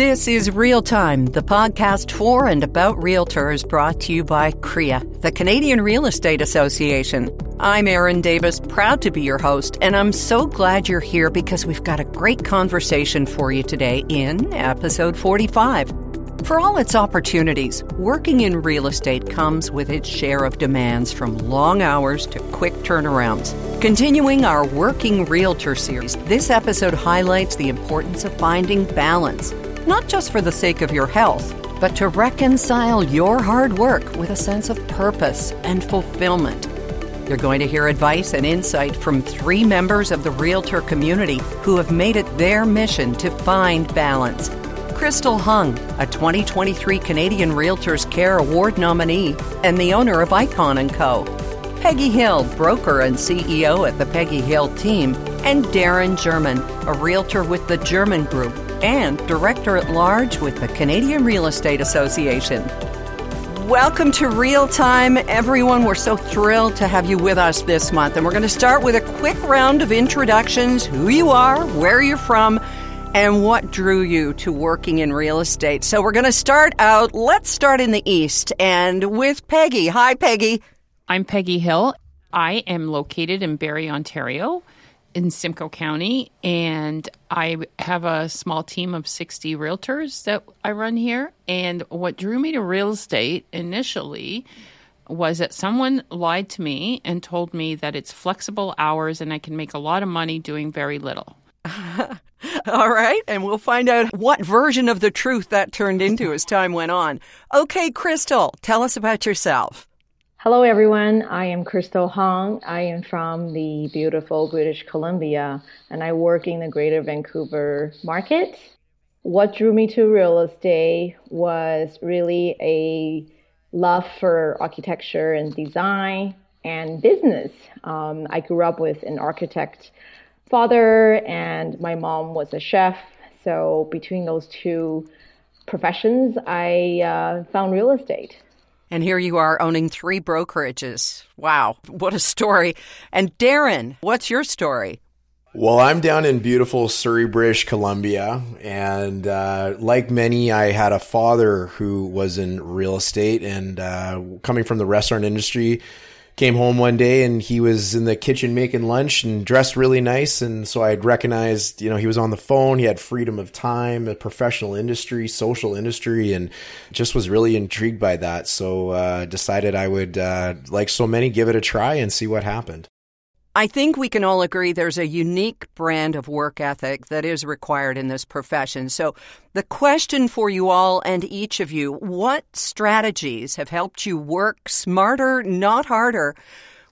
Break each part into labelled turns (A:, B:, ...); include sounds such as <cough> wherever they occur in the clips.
A: This is Real Time, the podcast for and about realtors brought to you by CREA, the Canadian Real Estate Association. I'm Erin Davis, proud to be your host, and I'm so glad you're here because we've got a great conversation for you today in episode 45. For all its opportunities, working in real estate comes with its share of demands from long hours to quick turnarounds. Continuing our Working Realtor series, this episode highlights the importance of finding balance, not just for the sake of your health, but to reconcile your hard work with a sense of purpose and fulfillment. You're going to hear advice and insight from three members of the realtor community who have made it their mission to find balance. Crystal Hung, a 2023 Canadian Realtors Care Award nominee and the owner of Icon & Co. Peggy Hill, broker and CEO at the Peggy Hill team, and Darin Germyn, a realtor with the Germyn Group and director at large with the Canadian Real Estate Association. Welcome to Real Time, everyone. We're so thrilled to have you with us this month. And we're going to start with a quick round of introductions who you are, where you're from, and what drew you to working in real estate. So we're going to start out, let's start in the East and with Peggy. Hi, Peggy.
B: I'm Peggy Hill. I am located in Barrie, Ontario, in Simcoe County, and I have a small team of 60 realtors that I run here. And what drew me to real estate initially was that someone lied to me and told me that it's flexible hours and I can make a lot of money doing very little. <laughs>
A: All right, and we'll find out what version of the truth that turned into as time went on. Okay, Crystal, tell us about yourself.
C: Hello, everyone. I am Crystal Hung. I am from the beautiful British Columbia, and I work in the Greater Vancouver market. What drew me to real estate was really a love for architecture and design and business. Um, I grew up with an architect father and my mom was a chef. So between those two professions, I uh, found real estate.
A: And here you are owning three brokerages. Wow, what a story. And Darin, what's your story?
D: Well, I'm down in beautiful Surrey, British Columbia. And uh, like many, I had a father who was in real estate and uh, coming from the restaurant industry came home one day and he was in the kitchen making lunch and dressed really nice. And so I'd recognized, you know, he was on the phone. He had freedom of time, a professional industry, social industry, and just was really intrigued by that. So uh, decided I would, uh, like so many, give it a try and see what happened.
A: I think we can all agree there's a unique brand of work ethic that is required in this profession. So, the question for you all and each of you what strategies have helped you work smarter, not harder,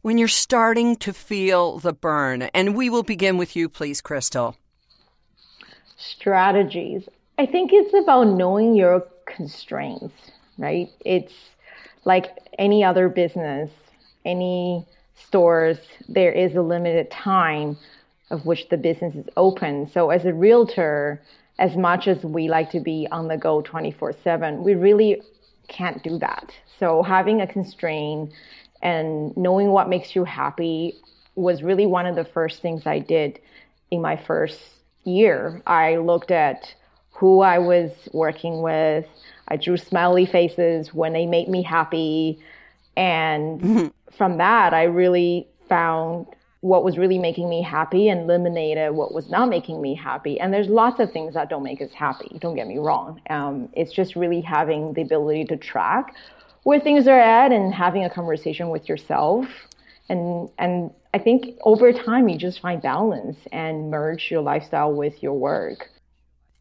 A: when you're starting to feel the burn? And we will begin with you, please, Crystal.
C: Strategies. I think it's about knowing your constraints, right? It's like any other business, any stores, there is a limited time of which the business is open. So as a realtor, as much as we like to be on the go 24 7, we really can't do that. So having a constraint and knowing what makes you happy was really one of the first things I did in my first year. I looked at who I was working with. I drew smiley faces when they made me happy. And mm-hmm. from that, I really found what was really making me happy and eliminated what was not making me happy. And there's lots of things that don't make us happy. Don't get me wrong. Um, it's just really having the ability to track where things are at and having a conversation with yourself. And, and I think over time, you just find balance and merge your lifestyle with your work.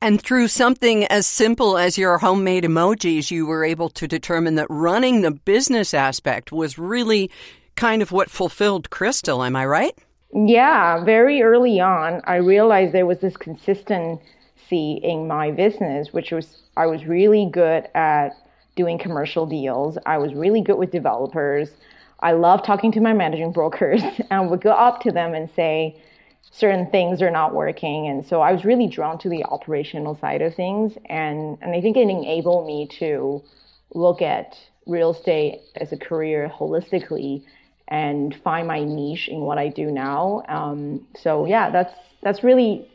A: And through something as simple as your homemade emojis, you were able to determine that running the business aspect was really kind of what fulfilled Crystal. Am I right?
C: Yeah, very early on, I realized there was this consistency in my business, which was I was really good at doing commercial deals. I was really good with developers. I love talking to my managing brokers <laughs> and would go up to them and say, certain things are not working. And so I was really drawn to the operational side of things. And, and I think it enabled me to look at real estate as a career holistically and find my niche in what I do now. Um, so yeah, that's, that's really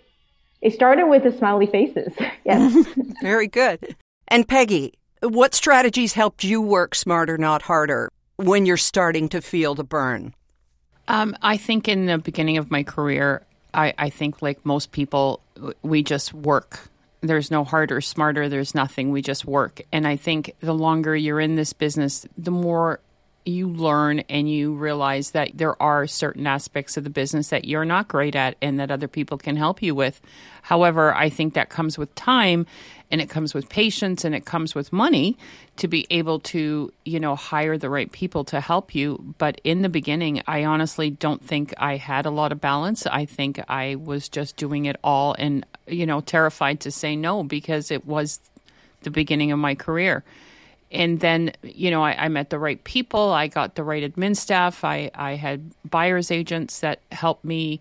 C: it started with the smiley faces. <laughs> yes. <laughs>
A: Very good. And Peggy, what strategies helped you work smarter, not harder, when you're starting to feel the burn?
B: Um, I think in the beginning of my career, I, I think like most people, we just work. There's no harder, smarter. There's nothing. We just work. And I think the longer you're in this business, the more you learn and you realize that there are certain aspects of the business that you're not great at and that other people can help you with. However, I think that comes with time and it comes with patience and it comes with money to be able to, you know, hire the right people to help you. But in the beginning, I honestly don't think I had a lot of balance. I think I was just doing it all and, you know, terrified to say no because it was the beginning of my career and then you know I, I, met the right people i got the right admin staff I, I had buyers agents that helped me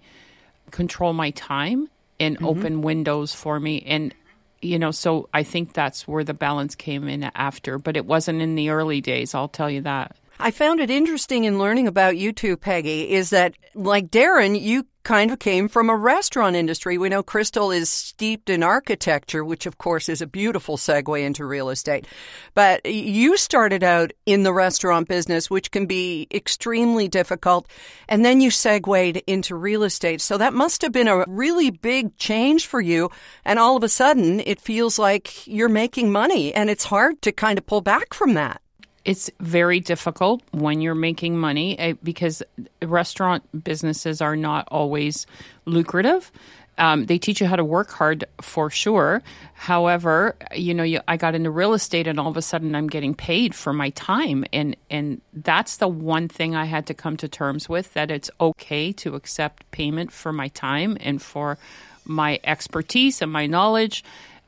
B: control my time and mm-hmm. open windows for me and you know so i think that's where the balance came in after but it wasn't in the early days i'll tell you that
A: I found it interesting in learning about you two, Peggy, is that like Darin, you kind of came from a restaurant industry. We know Crystal is steeped in architecture, which of course is a beautiful segue into real estate. But you started out in the restaurant business, which can be extremely difficult. And then you segued into real estate. So that must have been a really big change for you. And all of a sudden it feels like you're making money and it's hard to kind of pull back from that
B: it's very difficult when you're making money eh, because restaurant businesses are not always lucrative. Um, they teach you how to work hard for sure. However, you know, you, I got into real estate, and all of a sudden, I'm getting paid for my time, and and that's the one thing I had to come to terms with that it's okay to accept payment for my time and for my expertise and my knowledge,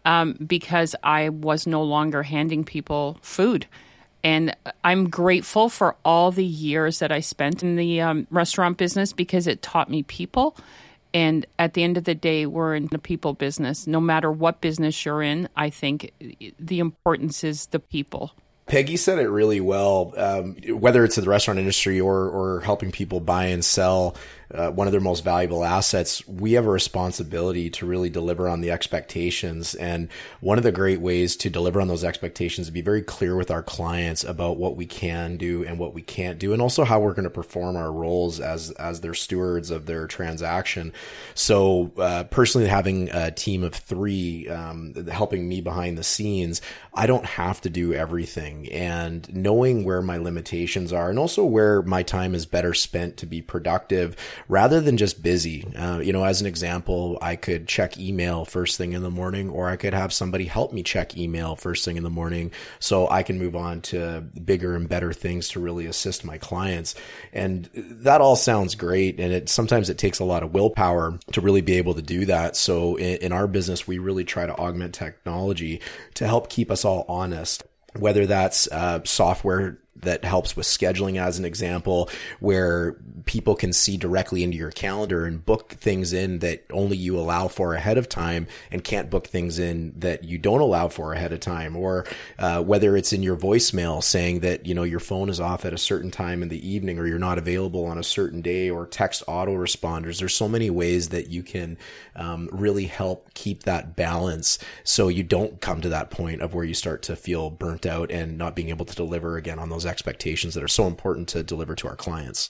B: um, because I was no longer handing people food. And I'm grateful for all the years that I spent in the um, restaurant business because it taught me people. And at the end of the day, we're in the people business. No matter what business you're in, I think the importance is the people.
D: Peggy said it really well. Um, whether it's in the restaurant industry or or helping people buy and sell uh, one of their most valuable assets, we have a responsibility to really deliver on the expectations. And one of the great ways to deliver on those expectations is be very clear with our clients about what we can do and what we can't do, and also how we're going to perform our roles as as their stewards of their transaction. So, uh, personally, having a team of three um, helping me behind the scenes, I don't have to do everything, and knowing where my limitations are, and also where my time is better spent to be productive rather than just busy. Uh, you know, as an example, I could check email first thing in the morning, or I could have somebody help me check email first thing in the morning so I can move on to bigger and better things to really assist my clients. And that all sounds great. And it sometimes it takes a lot of willpower to really be able to do that. So in, in our business, we really try to augment technology to help keep us all honest whether that's uh, software that helps with scheduling as an example where people can see directly into your calendar and book things in that only you allow for ahead of time and can't book things in that you don't allow for ahead of time. Or uh, whether it's in your voicemail saying that you know your phone is off at a certain time in the evening or you're not available on a certain day or text autoresponders. There's so many ways that you can um, really help keep that balance so you don't come to that point of where you start to feel burnt out and not being able to deliver again on those expectations that are so important to deliver to our clients.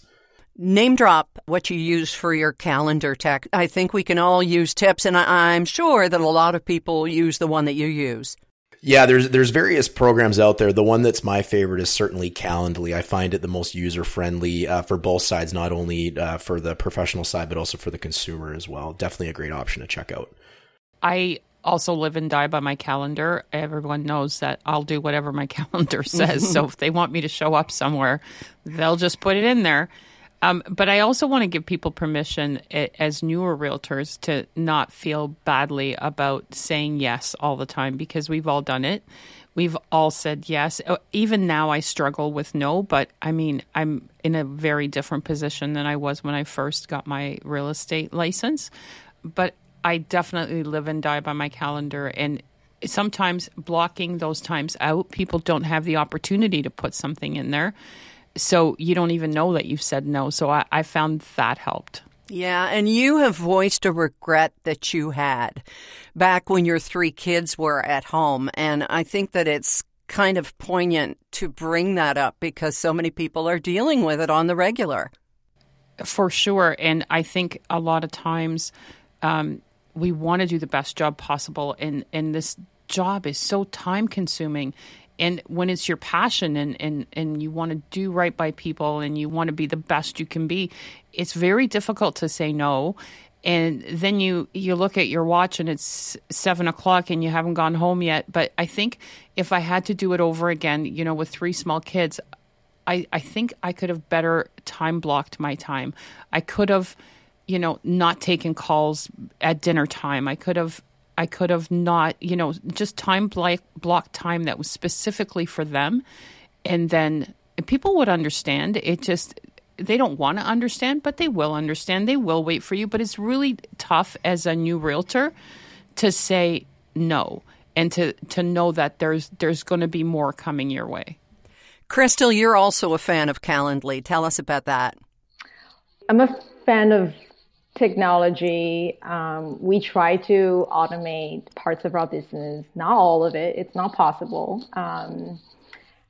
A: Name drop what you use for your calendar tech. I think we can all use tips, and I- I'm sure that a lot of people use the one that you use.
D: Yeah, there's there's various programs out there. The one that's my favorite is certainly Calendly. I find it the most user friendly uh, for both sides, not only uh, for the professional side but also for the consumer as well. Definitely a great option to check out.
B: I also live and die by my calendar. Everyone knows that I'll do whatever my <laughs> calendar says. so if they want me to show up somewhere, they'll just put it in there. Um, but I also want to give people permission as newer realtors to not feel badly about saying yes all the time because we've all done it. We've all said yes. Uh, even now, I struggle with no, but I mean, I'm in a very different position than I was when I first got my real estate license. But I definitely live and die by my calendar. And sometimes blocking those times out, people don't have the opportunity to put something in there. So you don't even know that you've said no. So I, I found that helped.
A: Yeah, and you have voiced a regret that you had back when your three kids were at home. And I think that it's kind of poignant to bring that up because so many people are dealing with it on the regular.
B: For sure. And I think a lot of times um, we want to do the best job possible. And, and this job is so time consuming. And when it's your passion and, and, and you want to do right by people and you want to be the best you can be, it's very difficult to say no and then you you look at your watch and it's seven o'clock and you haven't gone home yet but i think if i had to do it over again you know with three small kids i i think i could have better time blocked my time i could have you know not taken calls at dinner time i could have i could have not you know just time block block time that was specifically for them and then people would understand it just they don't want to understand, but they will understand. They will wait for you. But it's really tough as a new realtor to say no and to, to know that there's there's going to be more coming your way.
A: Crystal, you're also a fan of Calendly. Tell us about that.
C: I'm a fan of technology. Um, we try to automate parts of our business, not all of it. It's not possible. Um,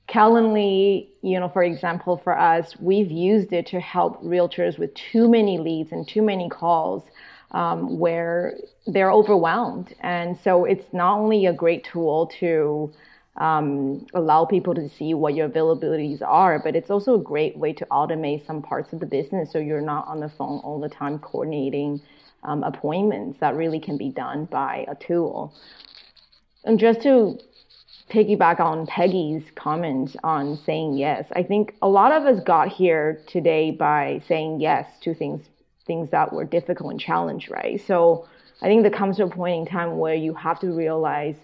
C: Calendly, you know, for example, for us, we've used it to help realtors with too many leads and too many calls um, where they're overwhelmed. And so it's not only a great tool to um, allow people to see what your availabilities are, but it's also a great way to automate some parts of the business so you're not on the phone all the time coordinating um, appointments that really can be done by a tool. And just to piggyback on Peggy's comment on saying yes. I think a lot of us got here today by saying yes to things things that were difficult and challenged, right? So I think there comes to a point in time where you have to realize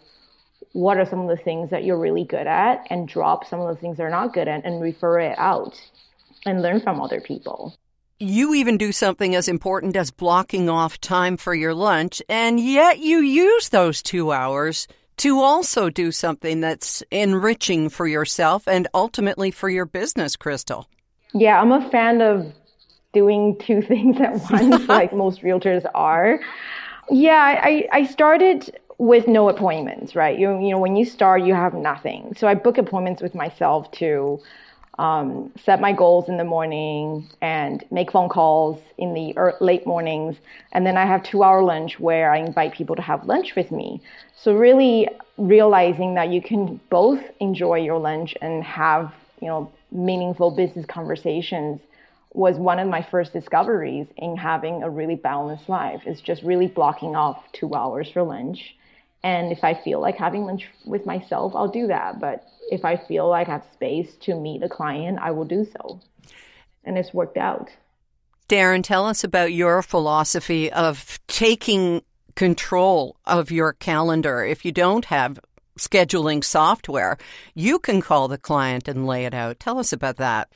C: what are some of the things that you're really good at and drop some of the things they're not good at and refer it out and learn from other people.
A: You even do something as important as blocking off time for your lunch, and yet you use those two hours to also do something that's enriching for yourself and ultimately for your business, Crystal.
C: Yeah, I'm a fan of doing two <laughs> things at once, <laughs> like most realtors are. Yeah, I, I started with no appointments, right? You, you know, when you start, you have nothing. So I book appointments with myself to um, set my goals in the morning and make phone calls in the late mornings. And then I have two hour lunch where I invite people to have lunch with me. So really realizing that you can both enjoy your lunch and have, you know, meaningful business conversations was one of my first discoveries in having a really balanced life. Is just really blocking off two hours for lunch. And if I feel like having lunch with myself, I'll do that. But if I feel like I have space to meet a client, I will do so. And it's worked out.
A: Darin, tell us about your philosophy of taking control of your calendar. If you don't have scheduling software, you can call the client and lay it out. Tell us about that.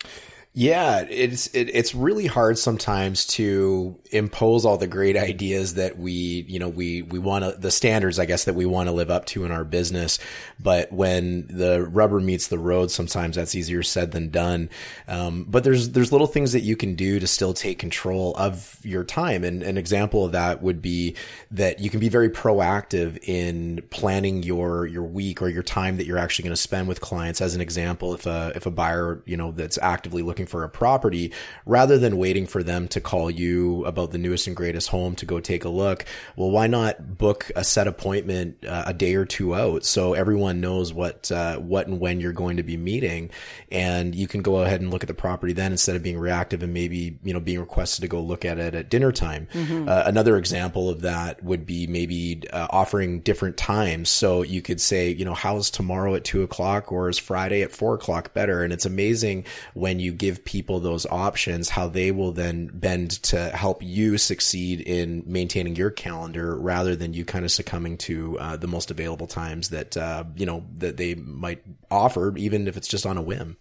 D: Yeah, it's it, it's really hard sometimes to impose all the great ideas that we you know we we want to the standards I guess that we want to live up to in our business, but when the rubber meets the road, sometimes that's easier said than done. Um, but there's there's little things that you can do to still take control of your time, and an example of that would be that you can be very proactive in planning your your week or your time that you're actually going to spend with clients. As an example, if a if a buyer you know that's actively looking looking for a property rather than waiting for them to call you about the newest and greatest home to go take a look. Well, why not book a set appointment uh, a day or two out so everyone knows what uh, what and when you're going to be meeting, and you can go ahead and look at the property then instead of being reactive and maybe you know being requested to go look at it at dinner time. Mm-hmm. Uh, another example of that would be maybe uh, offering different times. So you could say, you know, how's tomorrow at two o'clock or is Friday at four o'clock better? And it's amazing when you give give people those options, how they will then bend to help you succeed in maintaining your calendar rather than you kind of succumbing to uh, the most available times that, uh, you know, that they might offer, even if it's just on a whim.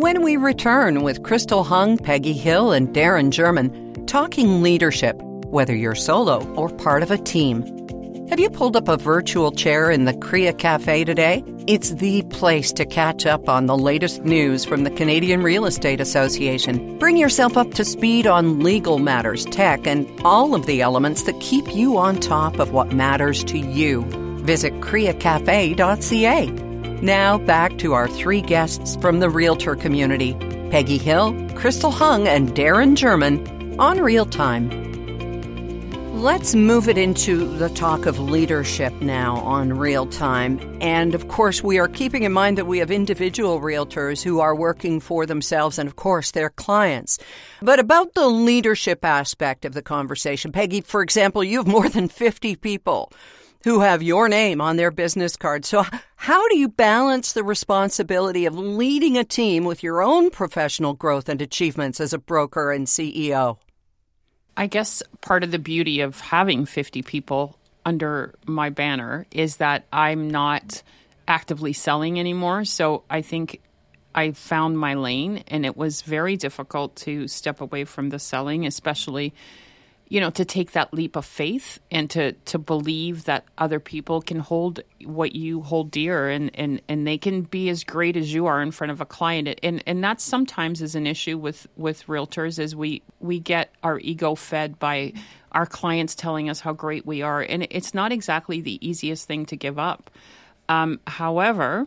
A: When we return with Crystal Hung, Peggy Hill, and Darin Germyn, talking leadership, whether you're solo or part of a team. Have you pulled up a virtual chair in the Crea Cafe today? It's the place to catch up on the latest news from the Canadian Real Estate Association. Bring yourself up to speed on legal matters, tech, and all of the elements that keep you on top of what matters to you. Visit creacafe.ca. Now back to our three guests from the realtor community Peggy Hill, Crystal Hung, and Darin Germyn on Real Time. Let's move it into the talk of leadership now on real time. And of course, we are keeping in mind that we have individual realtors who are working for themselves and, of course, their clients. But about the leadership aspect of the conversation, Peggy, for example, you have more than 50 people who have your name on their business card. So, how do you balance the responsibility of leading a team with your own professional growth and achievements as a broker and CEO?
B: I guess part of the beauty of having 50 people under my banner is that I'm not actively selling anymore. So I think I found my lane, and it was very difficult to step away from the selling, especially you know to take that leap of faith and to to believe that other people can hold what you hold dear and and and they can be as great as you are in front of a client. And and that sometimes is an issue with with realtors is we we get our ego fed by our clients telling us how great we are. And it's not exactly the easiest thing to give up. Um, however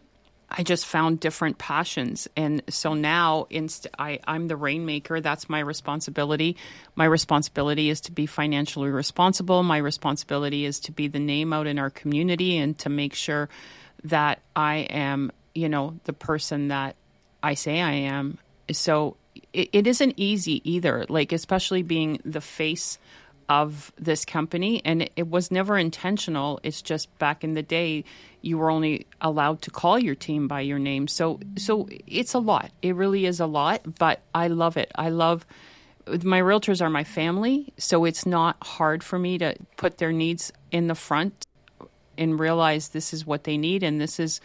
B: I just found different passions. And so now inst- I, I'm the rainmaker. That's my responsibility. My responsibility is to be financially responsible. My responsibility is to be the name out in our community and to make sure that I am, you know, the person that I say I am. So it, it isn't easy either, like, especially being the face of this company. And it, it was never intentional. It's just back in the day you were only allowed to call your team by your name. So so it's a lot. It really is a lot, but I love it. I love my realtors are my family, so it's not hard for me to put their needs in the front and realize this is what they need and this is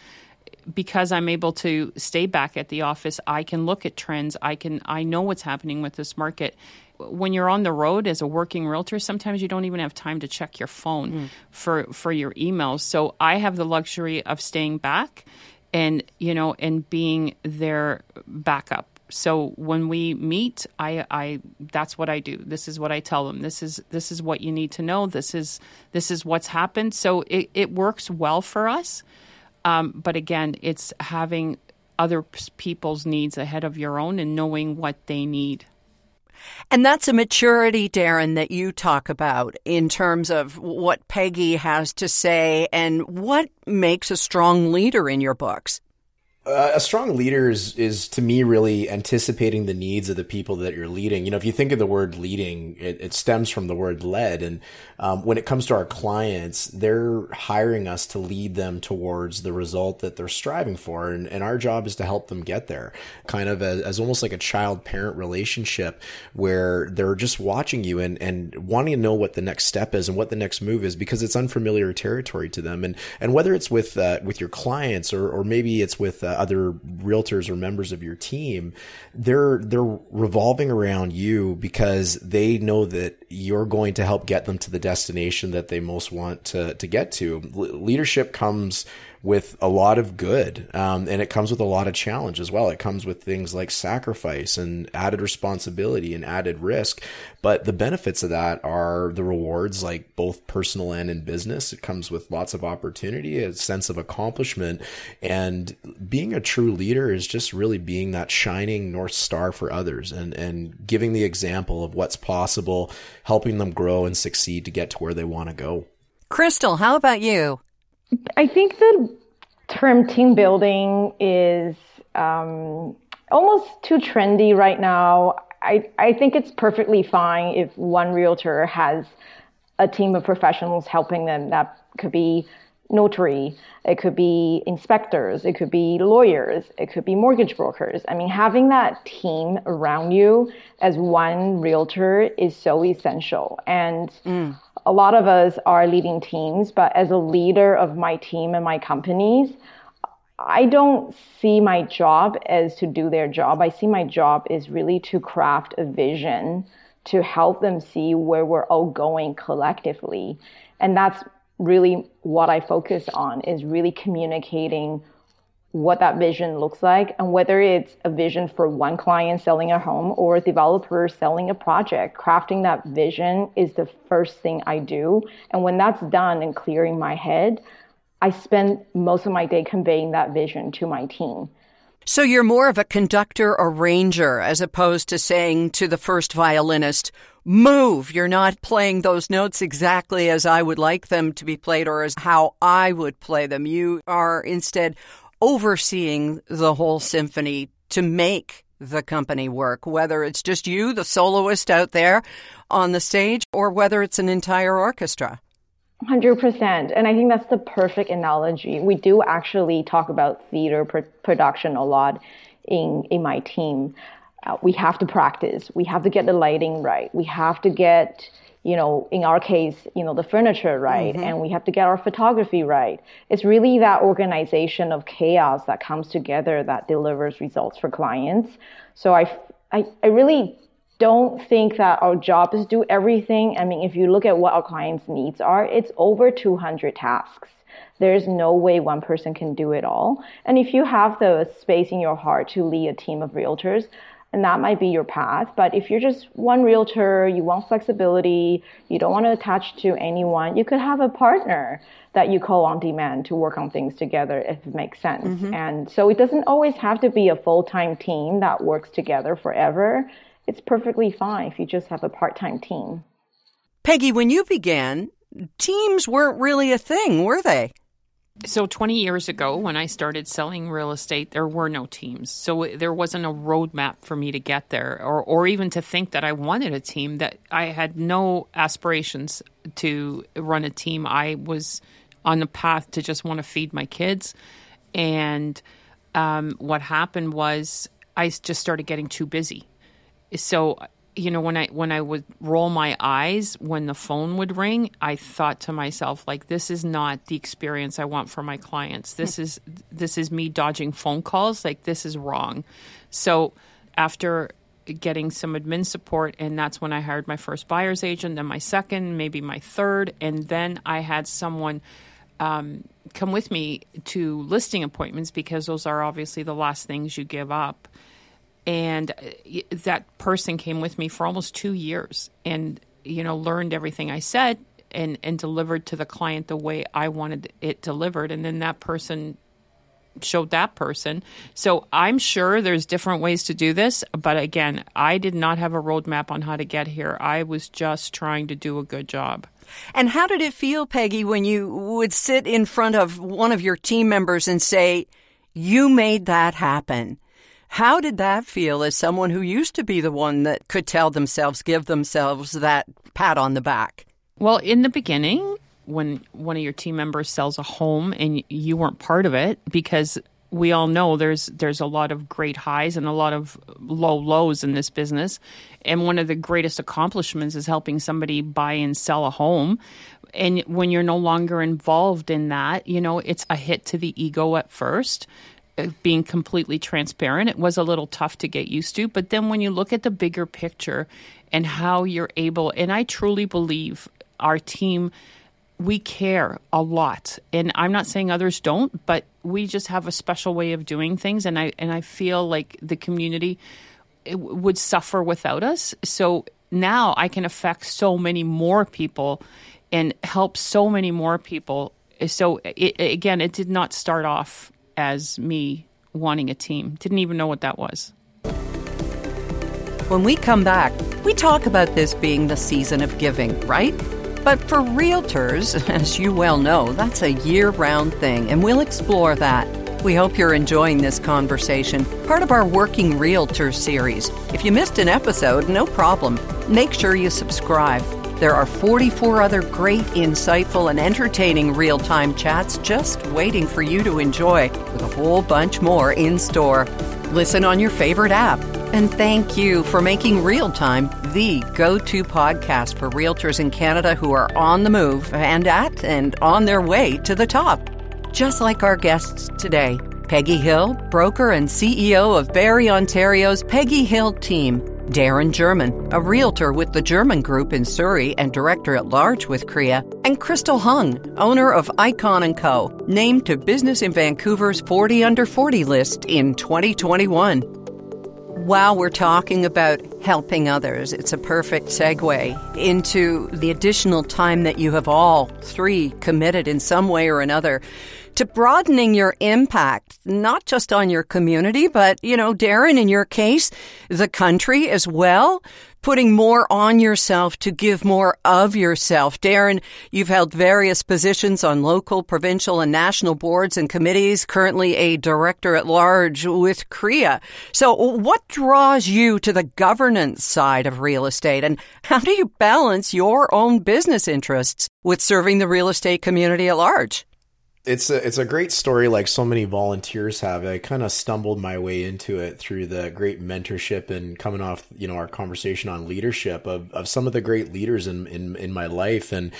B: because I'm able to stay back at the office, I can look at trends. I can I know what's happening with this market when you're on the road as a working realtor, sometimes you don't even have time to check your phone mm. for for your emails. So I have the luxury of staying back and you know and being their backup. So when we meet, I, I that's what I do. This is what I tell them. This is this is what you need to know. This is this is what's happened. So it, it works well for us. Um, but again, it's having other people's needs ahead of your own and knowing what they need.
A: And that's a maturity, Darin, that you talk about in terms of what Peggy has to say and what makes a strong leader in your books.
D: Uh, a strong leader is, is to me really anticipating the needs of the people that you're leading. You know, if you think of the word leading, it, it stems from the word led. And um, when it comes to our clients, they're hiring us to lead them towards the result that they're striving for. And, and our job is to help them get there, kind of as, as almost like a child parent relationship where they're just watching you and, and wanting to know what the next step is and what the next move is because it's unfamiliar territory to them. And, and whether it's with, uh, with your clients or, or maybe it's with, uh, other realtors or members of your team, they're they're revolving around you because they know that you're going to help get them to the destination that they most want to to get to. leadership comes with a lot of good. Um, and it comes with a lot of challenge as well. It comes with things like sacrifice and added responsibility and added risk. But the benefits of that are the rewards, like both personal and in business. It comes with lots of opportunity, a sense of accomplishment. And being a true leader is just really being that shining North Star for others and, and giving the example of what's possible, helping them grow and succeed to get to where they want to go.
A: Crystal, how about you?
C: I think the term team building is um, almost too trendy right now. I, I think it's perfectly fine if one realtor has a team of professionals helping them. That could be notary, it could be inspectors, it could be lawyers, it could be mortgage brokers. I mean, having that team around you as one realtor is so essential. And mm a lot of us are leading teams, but as a leader of my team and my companies, I don't see my job as to do their job. I see my job is really to craft a vision to help them see where we're all going collectively. And that's really what I focus on is really communicating what that vision looks like and whether it's a vision for one client selling a home or a developer selling a project crafting that vision is the first thing i do and when that's done and clearing my head i spend most of my day conveying that vision to my team
A: so you're more of a conductor arranger as opposed to saying to the first violinist, move. You're not playing those notes exactly as I would like them to be played or as how I would play them. You are instead overseeing the whole symphony to make the company work, whether it's just you, the soloist out there on the stage, or whether it's an entire orchestra.
C: 100%. And I think that's the perfect analogy. We do actually talk about theater pr- production a lot in, in my team. Uh, we have to practice. We have to get the lighting right. We have to get you know, in our case, you know, the furniture right, mm-hmm. and we have to get our photography right. It's really that organization of chaos that comes together that delivers results for clients. So I, I, I really don't think that our job is do everything. I mean, if you look at what our clients' needs are, it's over 200 tasks. There's no way one person can do it all. And if you have the space in your heart to lead a team of realtors, and that might be your path. But if you're just one realtor, you want flexibility, you don't want to attach to anyone, you could have a partner that you call on demand to work on things together if it makes sense. Mm-hmm. And so it doesn't always have to be a full time team that works together forever. It's perfectly fine if you just have a part time team.
A: Peggy, when you began, teams weren't really a thing, were they?
B: So 20 years ago, when I started selling real estate, there were no teams. So there wasn't a roadmap for me to get there or, or even to think that I wanted a team, that I had no aspirations to run a team. I was on the path to just want to feed my kids. And um, what happened was I just started getting too busy. So you know when i when i would roll my eyes when the phone would ring i thought to myself like this is not the experience i want for my clients. This is this is me dodging phone calls. Like this is wrong. So after getting some admin support and that's when i hired my first buyer's agent then my second maybe my third and then i had someone um, come with me to listing appointments because those are obviously the last things you give up and uh, that person came with me for almost two years and you know learned everything i said and and delivered to the client the way i wanted it delivered. And then that person showed that person. So i'm sure there's different ways to do this but again i did not have a roadmap on how to get here. I was just trying to do a good job.
A: And how did it feel peggy when you would sit in front of one of your team members and say you made that happen how did that feel as someone who used to be the one that could tell themselves, give themselves that pat on the back?
B: Well, in the beginning, when one of your team members sells a home and you weren't part of it, because we all know there's there's a lot of great highs and a lot of low lows in this business. And one of the greatest accomplishments is helping somebody buy and sell a home. And when you're no longer involved in that you know it's a hit to the ego at first being completely transparent. It was a little tough to get used to. But then when you look at the bigger picture and how you're able, and I truly believe our team, we care a lot. And I'm not saying others don't, but we just have a special way of doing things. And I, and I feel like the community would suffer without us. So now I can affect so many more people and help so many more people. So it, again, it did not start off as me wanting a team. Didn't even know what that was.
A: When we come back, we talk about this being the season of giving, right? But for realtors, <laughs> as you well know, that's a year round thing, and we'll explore that. We hope you're enjoying this conversation, part of our Working Realtor series. If you missed an episode, no problem. Make sure you subscribe. There are 44 other great, insightful, and entertaining real time chats just waiting for you to enjoy, with a whole bunch more in store. Listen on your favorite app. And thank you for making Real Time the go to podcast for realtors in Canada who are on the move and at and on their way to the top. Just like our guests today, Peggy Hill, broker and CEO of Barrie, Ontario's Peggy Hill Team. Darin Germyn, a realtor with the Germyn Group in Surrey and director at large with CREA, and Crystal Hung, owner of Icon & Co., named to Business in Vancouver's 40 under 40 list in 2021. While we're talking about helping others, it's a perfect segue into the additional time that you have all three committed in some way or another to broadening your impact, not just on your community, but, you know, Darin, in your case, the country as well, putting more on yourself to give more of yourself. Darin, you've held various positions on local, provincial, and national boards and committees, currently a director at large with CREA. So what draws you to the governance side of real estate and how do you balance your own business interests with serving the real estate community at large?
D: It's a it's a great story like so many volunteers have i kind of stumbled my way into it through the great mentorship and coming off you know our conversation on leadership of, of some of the great leaders in, in in my life. And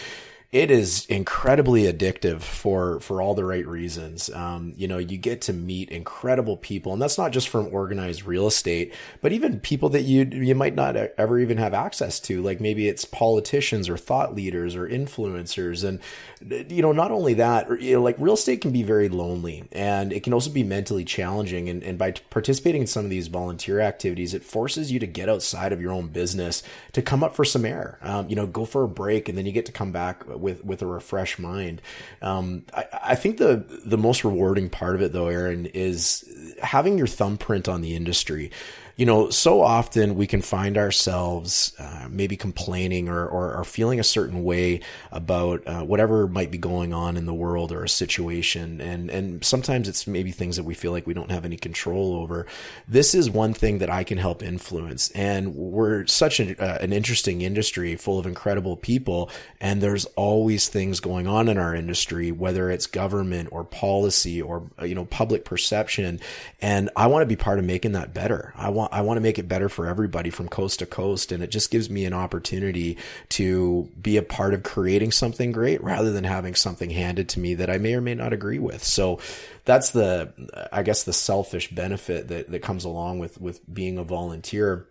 D: it is incredibly addictive for for all the right reasons. Um, you know, you get to meet incredible people, and that's not just from organized real estate, but even people that you you might not ever even have access to. Like maybe it's politicians or thought leaders or influencers, and you know, not only that, you know, like real estate can be very lonely, and it can also be mentally challenging. And, and by participating in some of these volunteer activities, it forces you to get outside of your own business to come up for some air. Um, you know, go for a break, and then you get to come back with with a refreshed mind. Um, I, I think the the most rewarding part of it, though, Erin, is having your thumbprint on the industry you know, so often we can find ourselves uh, maybe complaining or, or, or, feeling a certain way about uh, whatever might be going on in the world or a situation. And, and sometimes it's maybe things that we feel like we don't have any control over. This is one thing that I can help influence. And we're such an, uh, an interesting industry full of incredible people. And there's always things going on in our industry, whether it's government or policy or, you know, public perception. And I want to be part of making that better. I want want I want to make it better for everybody from coast to coast, and it just gives me an opportunity to be a part of creating something great rather than having something handed to me that I may or may not agree with. So that's the I guess the selfish benefit that that comes along with with being a volunteer.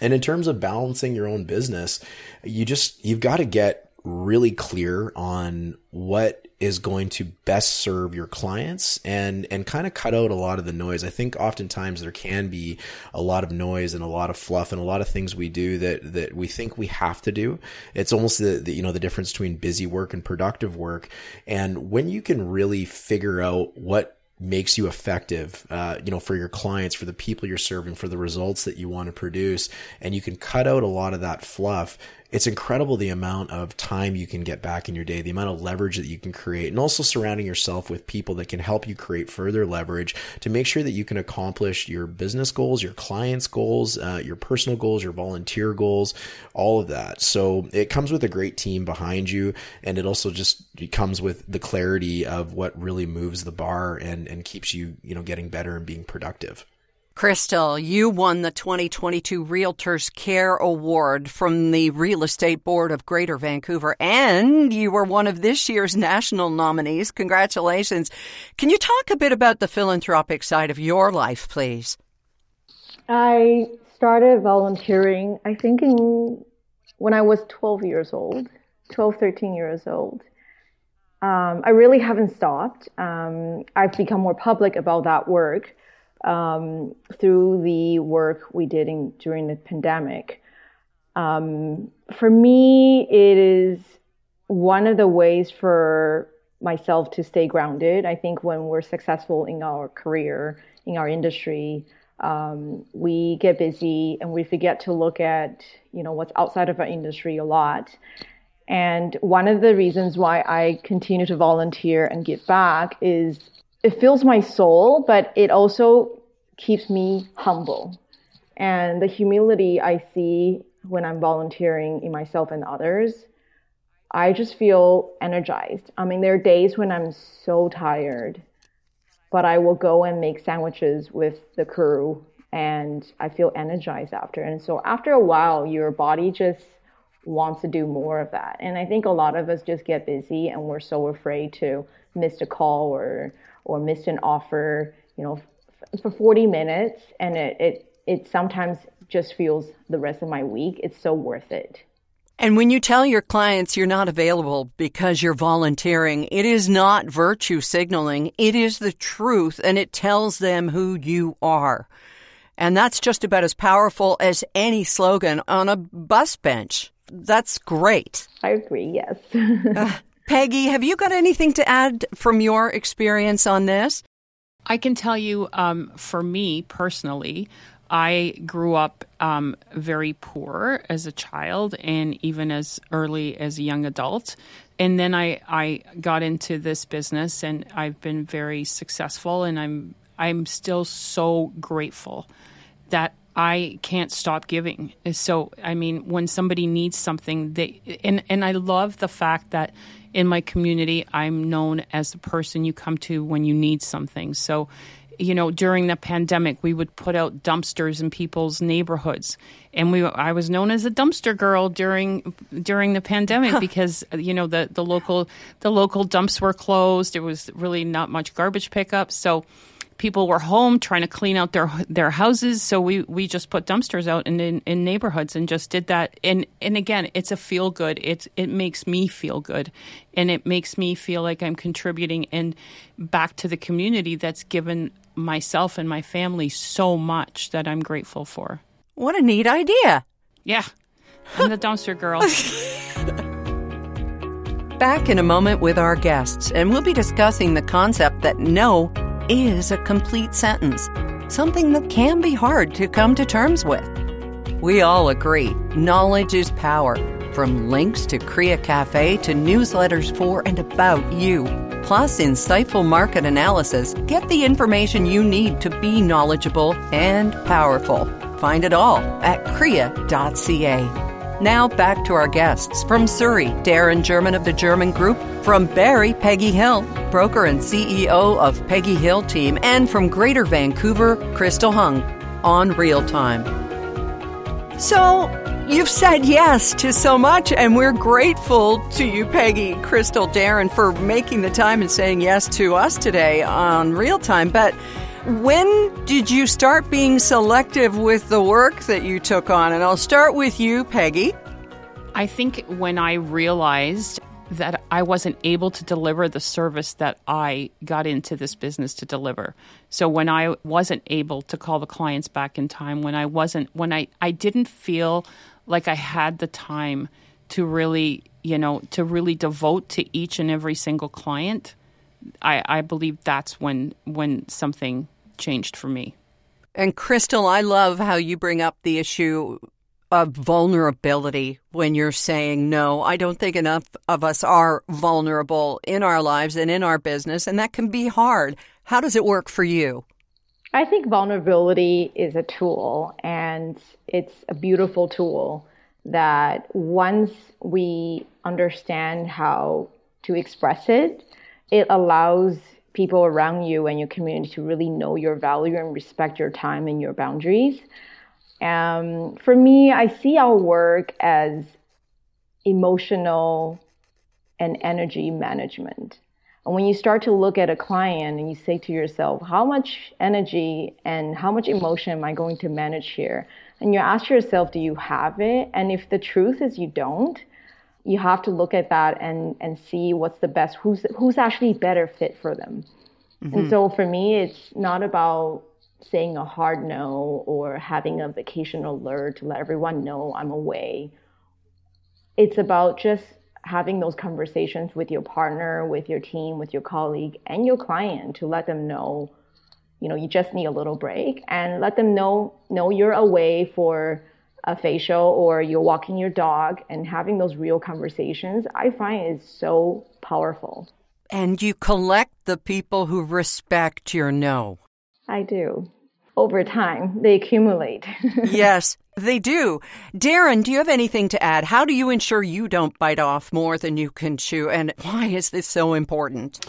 D: And in terms of balancing your own business, you just you've got to get really clear on what is going to best serve your clients and and kind of cut out a lot of the noise. I think oftentimes there can be a lot of noise and a lot of fluff and a lot of things we do that that we think we have to do. It's almost the, the you know the difference between busy work and productive work. And when you can really figure out what makes you effective, uh, you know, for your clients, for the people you're serving, for the results that you want to produce. And you can cut out a lot of that fluff it's incredible the amount of time you can get back in your day, the amount of leverage that you can create, and also surrounding yourself with people that can help you create further leverage to make sure that you can accomplish your business goals, your clients' goals, uh, your personal goals, your volunteer goals, all of that. So it comes with a great team behind you, and it also just comes with the clarity of what really moves the bar and, and keeps you, you know, getting better and being productive.
A: Crystal, you won the 2022 Realtors Care Award from the Real Estate Board of Greater Vancouver, and you were one of this year's national nominees. Congratulations. Can you talk a bit about the philanthropic side of your life, please?
C: I started volunteering, I think, in, when I was 12 years old, 12, 13 years old. Um, I really haven't stopped. Um, I've become more public about that work um, through the work we did in, during the pandemic. Um, for me, it is one of the ways for myself to stay grounded. I think when we're successful in our career, in our industry, um, we get busy and we forget to look at you know what's outside of our industry a lot. And one of the reasons why I continue to volunteer and give back is it fills my soul, but it also keeps me humble. And the humility I see when I'm volunteering in myself and others, I just feel energized. I mean, there are days when I'm so tired, but I will go and make sandwiches with the crew and I feel energized after. And so after a while, your body just wants to do more of that. And I think a lot of us just get busy and we're so afraid to miss a call or or missed an offer, you know, for 40 minutes and it, it, it sometimes just feels the rest of my week. It's so worth it.
A: And when you tell your clients you're not available because you're volunteering, it is not virtue signaling. It is the truth and it tells them who you are. And that's just about as powerful as any slogan on a bus bench. That's great.
C: I agree, yes.
A: uh, <laughs> Peggy, have you got anything to add from your experience on this?
B: I can tell you, um, for me personally, I grew up um, very poor as a child and even as early as a young adult. And then I, I got into this business and I've been very successful and I'm I'm still so grateful that I can't stop giving. So I mean when somebody needs something they and, and I love the fact that in my community I'm known as the person you come to when you need something. So you know, during the pandemic, we would put out dumpsters in people's neighborhoods, and we I was known as a dumpster girl during during the pandemic huh. <laughs> because you know the the local the local dumps were closed. There was really not much garbage pickup, so people were home trying to clean out their their houses. So we we just put dumpsters out in, in, in neighborhoods and just did that. And and again, it's a feel good. It's it makes me feel good, and it makes me feel like I'm contributing and back to the community that's given myself and my family so much that I'm grateful for.
A: What a neat idea.
B: Yeah. I'm the dumpster girl. <laughs>
A: Back in a moment with our guests, and we'll be discussing the concept that no is a complete sentence, something that can be hard to come to terms with. We all agree knowledge is power, from links to Crea Cafe to newsletters for and about you plus insightful market analysis, get the information you need to be knowledgeable and powerful. Find it all at crea.ca. Now back to our guests. From Surrey, Darin Germyn of the Germyn Group. From Barrie, Peggy Hill, broker and CEO of Peggy Hill Team. And from Greater Vancouver, Crystal Hung on Real Time. So, You've said yes to so much, and we're grateful to you, Peggy, Crystal, Darin, for making the time and saying yes to us today on Real Time. But when did you start being selective with the work that you took on? And I'll start with you, Peggy.
B: I think when I realized that I wasn't able to deliver the service that I got into this business to deliver. So when I wasn't able to call the clients back in time, when I wasn't when I I didn't feel like I had the time to really, you know, to really devote to each and every single client, I, I believe that's when when something changed for me.
A: And Crystal, I love how you bring up the issue of vulnerability when you're saying no. I don't think enough of us are vulnerable in our lives and in our business, and that can be hard. How does it work for you?
C: I think vulnerability is a tool and it's a beautiful tool that once we understand how to express it, it allows people around you and your community to really know your value and respect your time and your boundaries. Um, for me, I see our work as emotional and energy management. And when you start to look at a client and you say to yourself, how much energy and how much emotion am I going to manage here? And you ask yourself, do you have it? And if the truth is you don't, you have to look at that and, and see what's the best, who's, who's actually better fit for them. Mm-hmm. And so for me, it's not about saying a hard no or having a vacation alert to let everyone know I'm away. It's about just having those conversations with your partner, with your team, with your colleague, and your client to let them know, you know, you just need a little break and let them know, know you're away for a facial or you're walking your dog and having those real conversations, I find is so powerful.
A: And you collect the people who respect your no.
C: I do over time, they accumulate. <laughs>
A: yes, they do. Darin, do you have anything to add? How do you ensure you don't bite off more than you can chew? And why is this so important?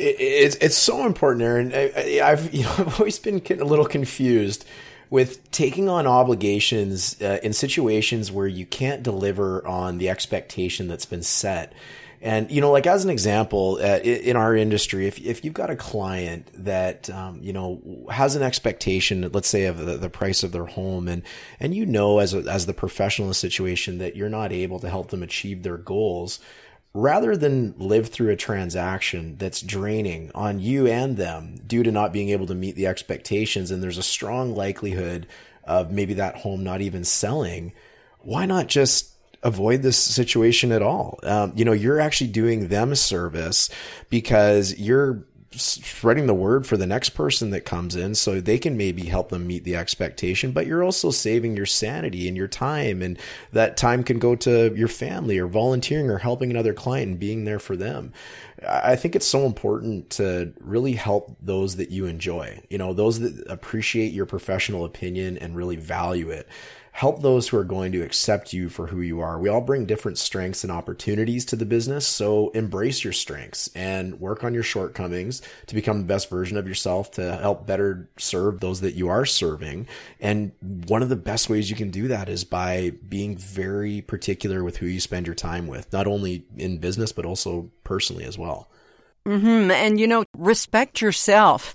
D: it's it's so important, Erin. I, have you know, <laughs> I've always been a little confused with taking on obligations uh, in situations where you can't deliver on the expectation that's been set. And you know, like as an example, uh, in our industry, if if you've got a client that um, you know has an expectation, let's say of the, the, price of their home, and and you know as a, as the professional in the situation that you're not able to help them achieve their goals, rather than live through a transaction that's draining on you and them due to not being able to meet the expectations, and there's a strong likelihood of maybe that home not even selling, why not just avoid this situation at all. Um, you know, you're actually doing them a service because you're spreading the word for the next person that comes in so they can maybe help them meet the expectation but you're also saving your sanity and your time and that time can go to your family or volunteering or helping another client and being there for them i think it's so important to really help those that you enjoy you know those that appreciate your professional opinion and really value it help those who are going to accept you for who you are. We all bring different strengths and opportunities to the business. So embrace your strengths and work on your shortcomings to become the best version of yourself to help better serve those that you are serving. And one of the best ways you can do that is by being very particular with who you spend your time with, not only in business, but also personally as well.
A: Mm-hmm. And, you know, respect yourself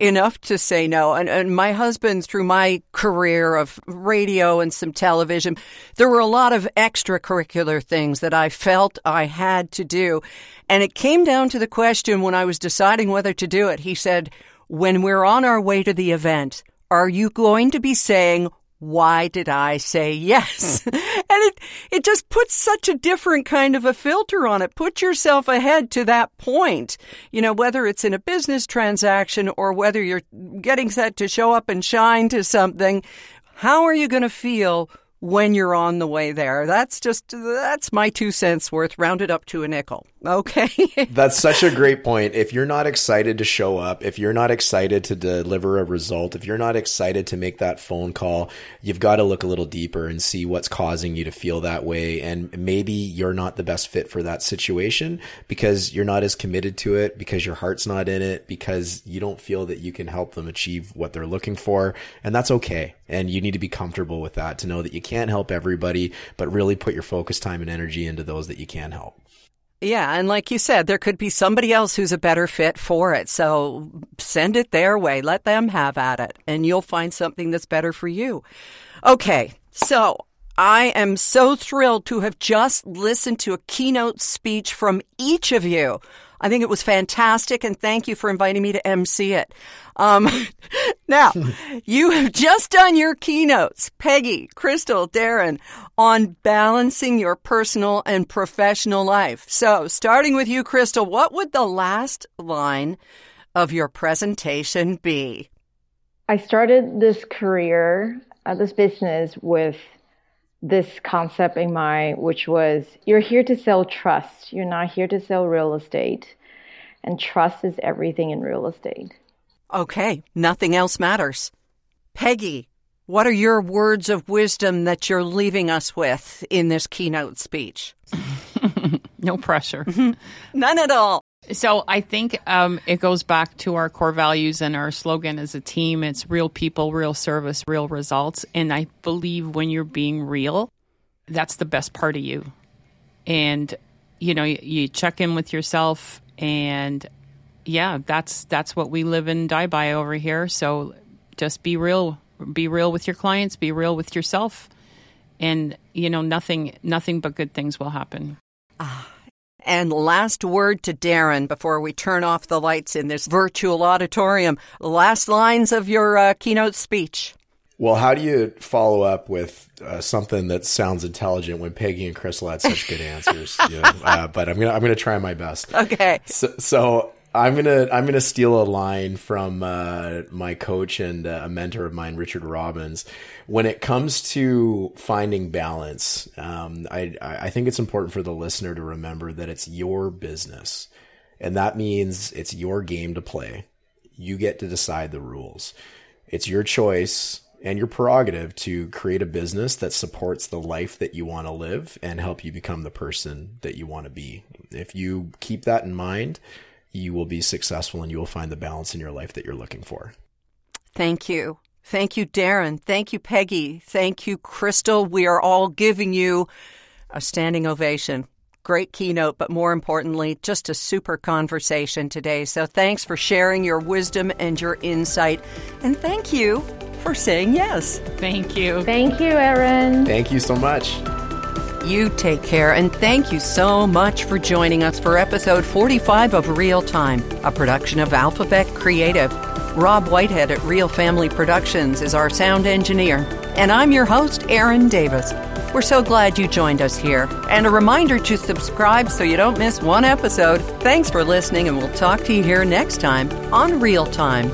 A: enough to say no. And, and my husband, through my career of radio and some television, there were a lot of extracurricular things that I felt I had to do. And it came down to the question when I was deciding whether to do it. He said, when we're on our way to the event, are you going to be saying, why did I say yes? Hmm. <laughs> and it, it just puts such a different kind of a filter on it. Put yourself ahead to that point. You know, whether it's in a business transaction or whether you're getting set to show up and shine to something, how are you going to feel when you're on the way there. That's just that's my two cents worth rounded up to a nickel. Okay. <laughs>
D: that's such a great point. If you're not excited to show up, if you're not excited to deliver a result, if you're not excited to make that phone call, you've got to look a little deeper and see what's causing you to feel that way and maybe you're not the best fit for that situation because you're not as committed to it because your heart's not in it because you don't feel that you can help them achieve what they're looking for and that's okay. And you need to be comfortable with that to know that you can't help everybody, but really put your focus, time, and energy into those that you can help.
A: Yeah, and like you said, there could be somebody else who's a better fit for it. So send it their way. Let them have at it, and you'll find something that's better for you. Okay, so I am so thrilled to have just listened to a keynote speech from each of you I think it was fantastic, and thank you for inviting me to MC it. Um, <laughs> now, <laughs> you have just done your keynotes, Peggy, Crystal, Darin, on balancing your personal and professional life. So, starting with you, Crystal, what would the last line of your presentation be?
C: I started this career, uh, this business with this concept in mind, which was you're here to sell trust. You're not here to sell real estate. And trust is everything in real estate.
A: Okay, nothing else matters. Peggy, what are your words of wisdom that you're leaving us with in this keynote speech? <laughs>
B: no pressure. <laughs>
A: None at all.
B: So I think um, it goes back to our core values and our slogan as a team. It's real people, real service, real results. And I believe when you're being real, that's the best part of you. And you know, you, you check in with yourself, and yeah, that's that's what we live and die by over here. So just be real, be real with your clients, be real with yourself, and you know, nothing nothing but good things will happen.
A: Ah. And last word to Darin before we turn off the lights in this virtual auditorium. Last lines of your uh, keynote speech.
D: Well, how do you follow up with uh, something that sounds intelligent when Peggy and Crystal had such good answers? <laughs> you know? uh, but I'm gonna I'm gonna try my best.
A: Okay.
D: So, so I'm gonna I'm gonna steal a line from uh, my coach and uh, a mentor of mine, Richard Robbins. When it comes to finding balance, um, I I think it's important for the listener to remember that it's your business, and that means it's your game to play. You get to decide the rules. It's your choice and your prerogative to create a business that supports the life that you want to live and help you become the person that you want to be. If you keep that in mind you will be successful and you will find the balance in your life that you're looking for.
A: Thank you. Thank you, Darin. Thank you, Peggy. Thank you, Crystal. We are all giving you a standing ovation. Great keynote, but more importantly, just a super conversation today. So thanks for sharing your wisdom and your insight. And thank you for saying yes.
B: Thank you.
C: Thank you, Erin.
D: Thank you so much.
A: You take care, and thank you so much for joining us for episode 45 of Real Time, a production of Alphabet Creative. Rob Whitehead at Real Family Productions is our sound engineer, and I'm your host, Erin Davis. We're so glad you joined us here. And a reminder to subscribe so you don't miss one episode. Thanks for listening, and we'll talk to you here next time on Real Time.